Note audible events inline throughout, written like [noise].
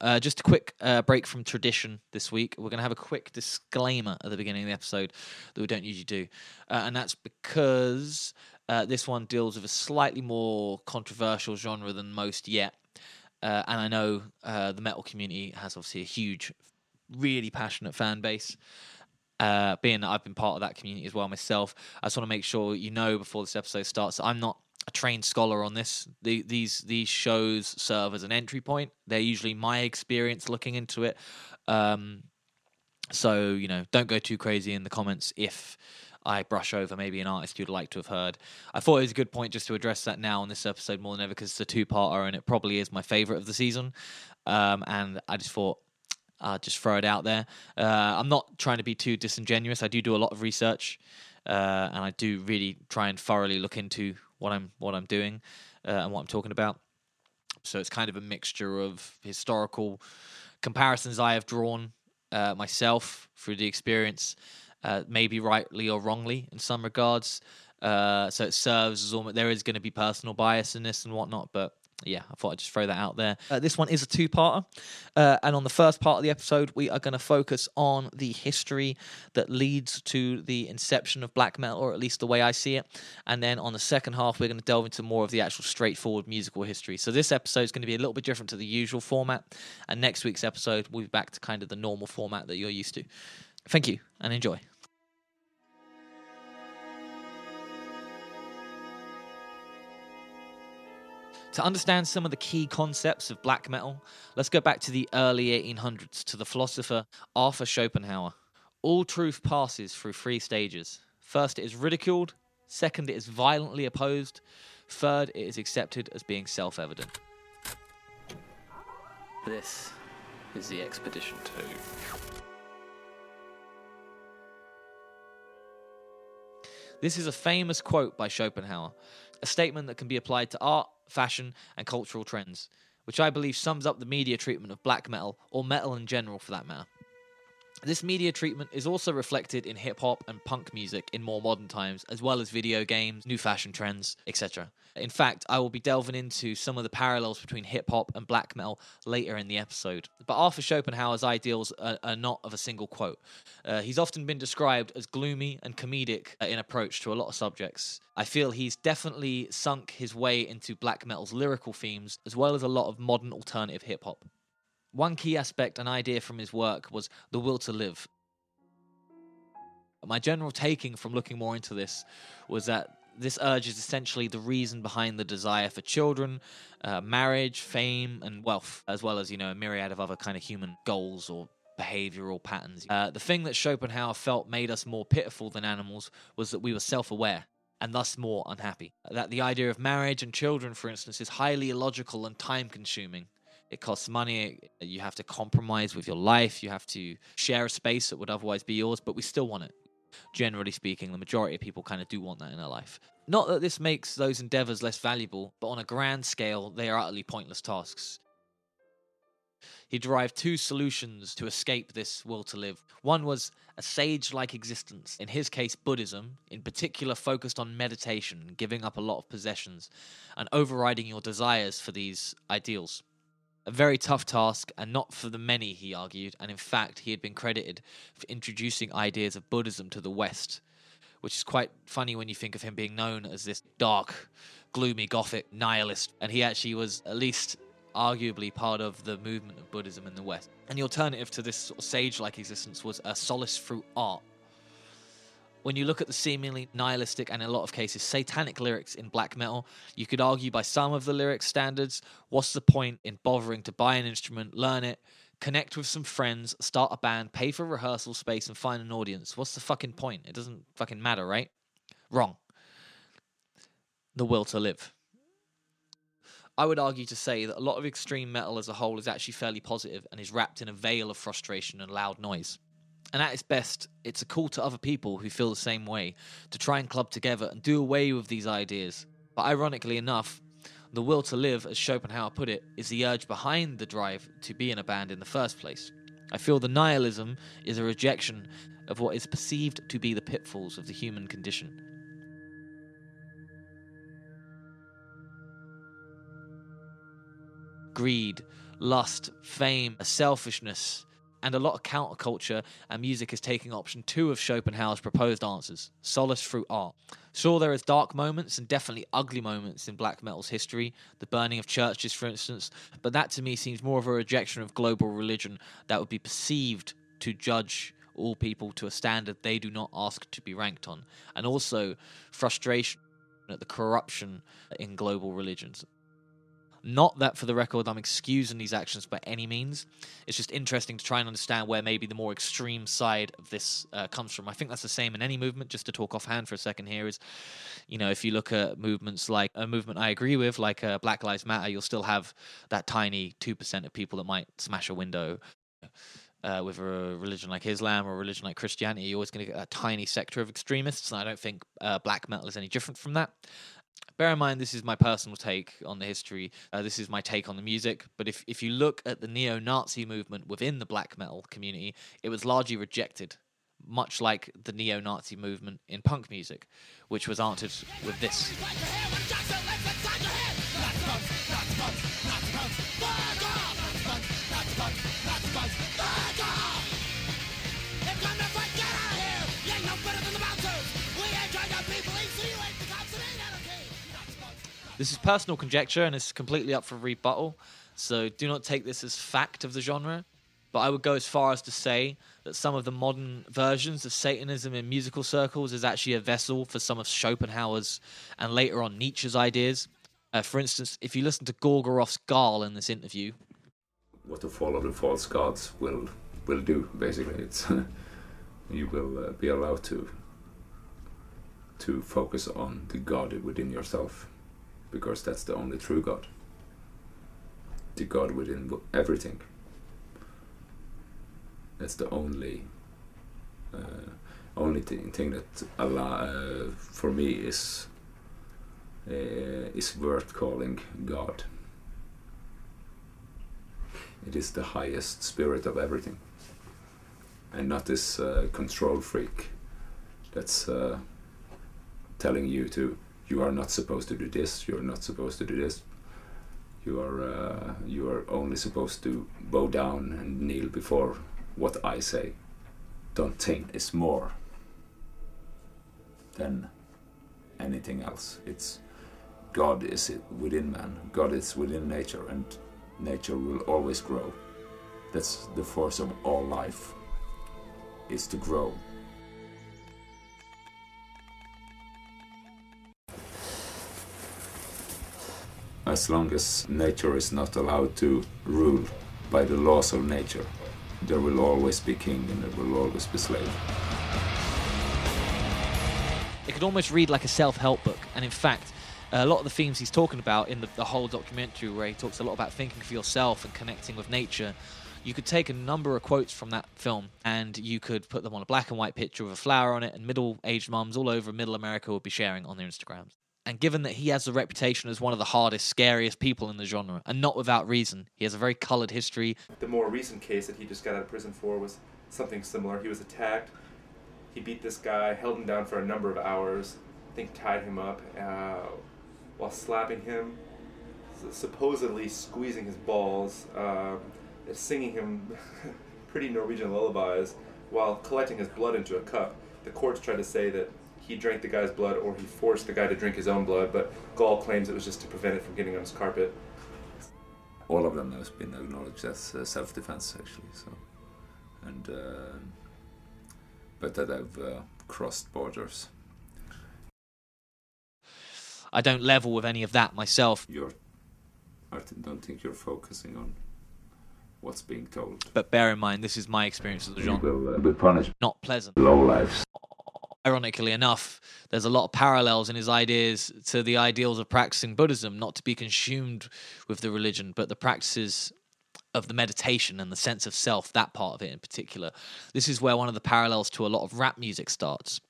Uh, just a quick uh, break from tradition this week. We're going to have a quick disclaimer at the beginning of the episode that we don't usually do. Uh, and that's because uh, this one deals with a slightly more controversial genre than most yet. Uh, and I know uh, the metal community has obviously a huge, really passionate fan base. being that I've been part of that community as well myself, I just want to make sure you know before this episode starts I'm not a trained scholar on this. The, these these shows serve as an entry point. They're usually my experience looking into it. Um, so you know, don't go too crazy in the comments if I brush over maybe an artist you'd like to have heard. I thought it was a good point just to address that now on this episode more than ever because it's a two-parter and it probably is my favorite of the season. Um, and I just thought I'll just throw it out there. Uh, I'm not trying to be too disingenuous. I do do a lot of research, uh, and I do really try and thoroughly look into what I'm what I'm doing uh, and what I'm talking about. So it's kind of a mixture of historical comparisons I have drawn uh, myself through the experience, uh, maybe rightly or wrongly in some regards. Uh, so it serves as almost there is going to be personal bias in this and whatnot, but yeah, I thought I'd just throw that out there. Uh, this one is a two parter. Uh, and on the first part of the episode, we are going to focus on the history that leads to the inception of black metal, or at least the way I see it. And then on the second half, we're going to delve into more of the actual straightforward musical history. So this episode is going to be a little bit different to the usual format. And next week's episode, we'll be back to kind of the normal format that you're used to. Thank you and enjoy. To understand some of the key concepts of black metal, let's go back to the early 1800s to the philosopher Arthur Schopenhauer. All truth passes through three stages. First, it is ridiculed. Second, it is violently opposed. Third, it is accepted as being self evident. This is the Expedition 2. This is a famous quote by Schopenhauer, a statement that can be applied to art, fashion, and cultural trends, which I believe sums up the media treatment of black metal, or metal in general for that matter. This media treatment is also reflected in hip hop and punk music in more modern times, as well as video games, new fashion trends, etc. In fact, I will be delving into some of the parallels between hip hop and black metal later in the episode. But Arthur Schopenhauer's ideals are, are not of a single quote. Uh, he's often been described as gloomy and comedic in approach to a lot of subjects. I feel he's definitely sunk his way into black metal's lyrical themes, as well as a lot of modern alternative hip hop. One key aspect and idea from his work was the will to live. My general taking from looking more into this was that this urge is essentially the reason behind the desire for children, uh, marriage, fame, and wealth, as well as, you know, a myriad of other kind of human goals or behavioral patterns. Uh, the thing that Schopenhauer felt made us more pitiful than animals was that we were self aware and thus more unhappy. That the idea of marriage and children, for instance, is highly illogical and time consuming. It costs money. You have to compromise with your life. You have to share a space that would otherwise be yours, but we still want it. Generally speaking, the majority of people kind of do want that in their life. Not that this makes those endeavors less valuable, but on a grand scale, they are utterly pointless tasks. He derived two solutions to escape this will to live. One was a sage like existence, in his case, Buddhism, in particular focused on meditation, giving up a lot of possessions, and overriding your desires for these ideals. A very tough task, and not for the many, he argued, and in fact, he had been credited for introducing ideas of Buddhism to the West, which is quite funny when you think of him being known as this dark, gloomy, gothic nihilist. And he actually was at least arguably part of the movement of Buddhism in the West. And the alternative to this sort of sage like existence was a solace through art. When you look at the seemingly nihilistic and in a lot of cases satanic lyrics in black metal, you could argue by some of the lyric standards, what's the point in bothering to buy an instrument, learn it, connect with some friends, start a band, pay for rehearsal space, and find an audience? What's the fucking point? It doesn't fucking matter, right? Wrong. The will to live. I would argue to say that a lot of extreme metal as a whole is actually fairly positive and is wrapped in a veil of frustration and loud noise. And at its best, it's a call to other people who feel the same way to try and club together and do away with these ideas. But ironically enough, the will to live, as Schopenhauer put it, is the urge behind the drive to be in a band in the first place. I feel the nihilism is a rejection of what is perceived to be the pitfalls of the human condition. Greed, lust, fame, selfishness, and a lot of counterculture and music is taking option two of Schopenhauer's proposed answers solace through art. Sure, there is dark moments and definitely ugly moments in black metal's history, the burning of churches, for instance, but that to me seems more of a rejection of global religion that would be perceived to judge all people to a standard they do not ask to be ranked on, and also frustration at the corruption in global religions. Not that, for the record, I'm excusing these actions by any means. It's just interesting to try and understand where maybe the more extreme side of this uh, comes from. I think that's the same in any movement. Just to talk offhand for a second here is, you know, if you look at movements like a movement I agree with, like uh, Black Lives Matter, you'll still have that tiny 2% of people that might smash a window. Uh, with a religion like Islam or a religion like Christianity, you're always going to get a tiny sector of extremists, and I don't think uh, black metal is any different from that. Bear in mind, this is my personal take on the history. Uh, this is my take on the music. But if, if you look at the neo Nazi movement within the black metal community, it was largely rejected, much like the neo Nazi movement in punk music, which was answered with this. This is personal conjecture and it's completely up for rebuttal, so do not take this as fact of the genre. But I would go as far as to say that some of the modern versions of Satanism in musical circles is actually a vessel for some of Schopenhauer's and later on Nietzsche's ideas. Uh, for instance, if you listen to Gorgoroth's Gaahl in this interview, what the fall of the false gods will will do. Basically, it's [laughs] you will uh, be allowed to to focus on the God within yourself because that's the only true God. The God within everything. That's the only uh, only thing, thing that Allah uh, for me is uh, is worth calling God. It is the highest spirit of everything, and not this uh, control freak that's uh, telling you to you are not supposed to do this you are not supposed to do this. You are uh, you are only supposed to bow down and kneel before what I say. Don't think is more than anything else. It's God is within man. God is within nature and nature will always grow. That's the force of all life is to grow as long as nature is not allowed to rule by the laws of nature, there will always be king and there will always be slave. It could almost read like a self help book, and in fact, a lot of the themes he's talking about in the, the whole documentary, where he talks a lot about thinking for yourself and connecting with nature, you could take a number of quotes from that film and you could put them on a black and white picture with a flower on it, and middle aged mums all over middle America would be sharing on their Instagrams. And given that he has a reputation as one of the hardest, scariest people in the genre, and not without reason, he has a very coloured history. The more recent case that he just got out of prison for was something similar. He was attacked. He beat this guy, held him down for a number of hours. I think tied him up uh, while slapping him, supposedly squeezing his balls, uh, singing him [laughs] pretty Norwegian lullabies while collecting his blood into a cup. The courts tried to say that he drank the guy's blood or he forced the guy to drink his own blood, but Gaahl claims it was just to prevent it from getting on his carpet. All of them has been acknowledged as uh, self-defense, actually. So, and uh, but that have uh, crossed borders. I don't level with any of that myself, You're, I th- don't think you're focusing on what's being told. but bear in mind this is my experience of the You genre. will uh, be punished. Not pleasant. Low lives. Ironically enough, there's a lot of parallels in his ideas to the ideals of practicing Buddhism, not to be consumed with the religion, but the practices of the meditation and the sense of self, that part of it in particular. This is where one of the parallels to a lot of rap music starts.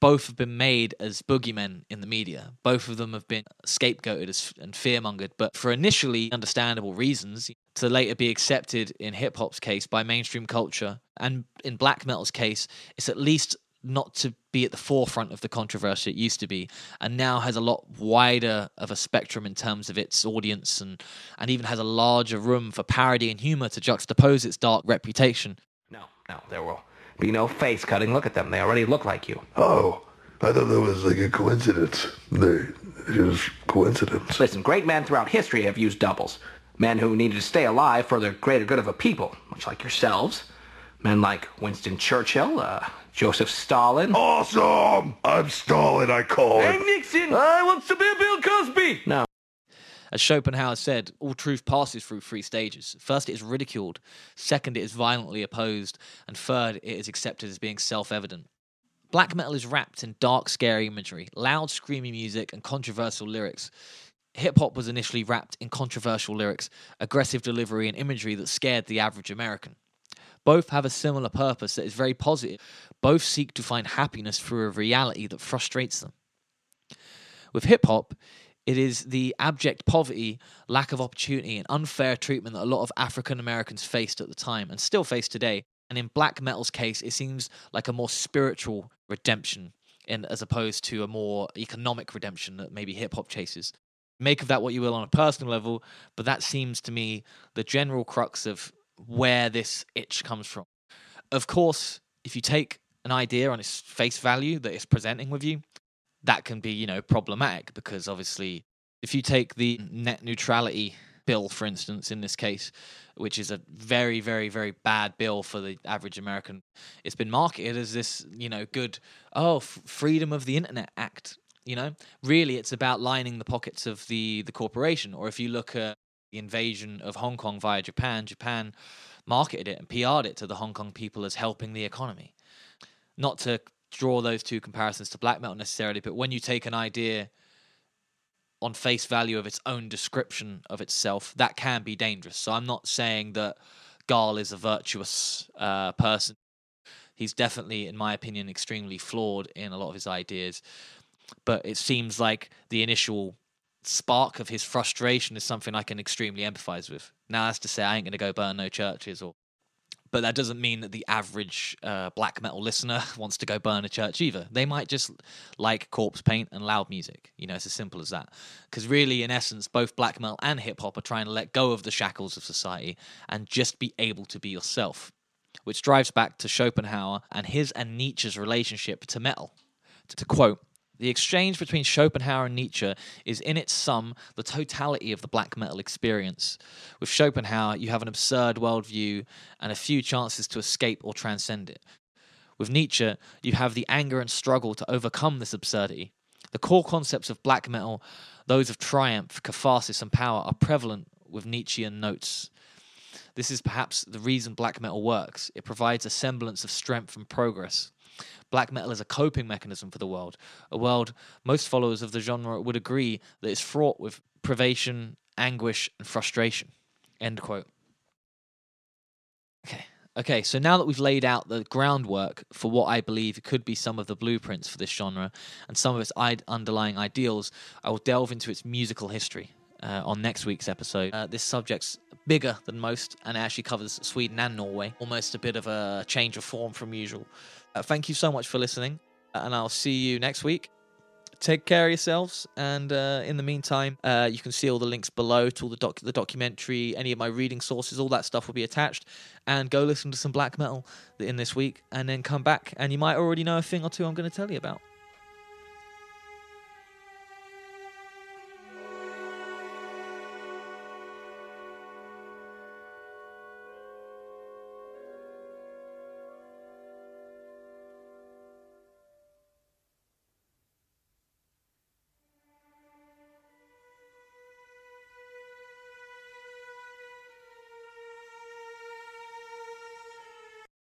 Both have been made as boogeymen in the media. Both of them have been scapegoated and fearmongered, but for initially understandable reasons, to later be accepted in hip hop's case by mainstream culture, and in black metal's case, it's at least not to be at the forefront of the controversy it used to be, and now has a lot wider of a spectrum in terms of its audience, and and even has a larger room for parody and humor to juxtapose its dark reputation. No, no, there will be no face cutting. Look at them. They already look like you. Oh, I thought that was like a coincidence. They, just coincidence. Listen, great men throughout history have used doubles. Men who needed to stay alive for the greater good of a people, much like yourselves. Men like Winston Churchill, uh, Joseph Stalin. Awesome! I'm Stalin, I call Hey, it. Nixon! I want to be Bill Cosby! No. As Schopenhauer said, all truth passes through three stages. First, it is ridiculed. Second, it is violently opposed. And third, it is accepted as being self evident. Black metal is wrapped in dark, scary imagery, loud, screamy music, and controversial lyrics. Hip hop was initially wrapped in controversial lyrics, aggressive delivery, and imagery that scared the average American. Both have a similar purpose that is very positive. Both seek to find happiness through a reality that frustrates them. With hip hop, it is the abject poverty, lack of opportunity, and unfair treatment that a lot of African Americans faced at the time and still face today. And in black metal's case, it seems like a more spiritual redemption, in, as opposed to a more economic redemption that maybe hip hop chases. Make of that what you will on a personal level, but that seems to me the general crux of where this itch comes from. Of course, if you take an idea on its face value that it's presenting with you, that can be, you know, problematic because obviously if you take the net neutrality bill, for instance, in this case, which is a very, very, very bad bill for the average American, it's been marketed as this, you know, good, oh, f- freedom of the internet act. You know, really, it's about lining the pockets of the the corporation. Or if you look at the invasion of Hong Kong via Japan, Japan marketed it and PR'd it to the Hong Kong people as helping the economy. Not to draw those two comparisons to black metal necessarily, but when you take an idea on face value of its own description of itself, that can be dangerous. So I'm not saying that Gaahl is a virtuous uh, person. He's definitely, in my opinion, extremely flawed in a lot of his ideas. But it seems like the initial spark of his frustration is something I can extremely empathize with. Now, as to say, I ain't going to go burn no churches or but that doesn't mean that the average uh, black metal listener [laughs] wants to go burn a church either. They might just like corpse paint and loud music. You know, it's as simple as that. Because really, in essence, both black metal and hip hop are trying to let go of the shackles of society and just be able to be yourself, which drives back to Schopenhauer and his and Nietzsche's relationship to metal. To quote, the exchange between Schopenhauer and Nietzsche is in its sum the totality of the black metal experience. With Schopenhauer, you have an absurd worldview and a few chances to escape or transcend it. With Nietzsche, you have the anger and struggle to overcome this absurdity. The core concepts of black metal, those of triumph, catharsis, and power, are prevalent with Nietzschean notes. This is perhaps the reason black metal works. It provides a semblance of strength and progress. Black metal is a coping mechanism for the world, a world most followers of the genre would agree that is fraught with privation, anguish, and frustration. End quote. Okay. Okay, so now that we've laid out the groundwork for what I believe could be some of the blueprints for this genre and some of its underlying ideals, I will delve into its musical history uh, on next week's episode. Uh, this subject's bigger than most and it actually covers Sweden and Norway, almost a bit of a change of form from usual. Uh, thank you so much for listening, and I'll see you next week. Take care of yourselves, and uh, in the meantime, uh, you can see all the links below to all the doc- the documentary, any of my reading sources, all that stuff will be attached. And go listen to some black metal in this week, and then come back, and you might already know a thing or two I'm going to tell you about.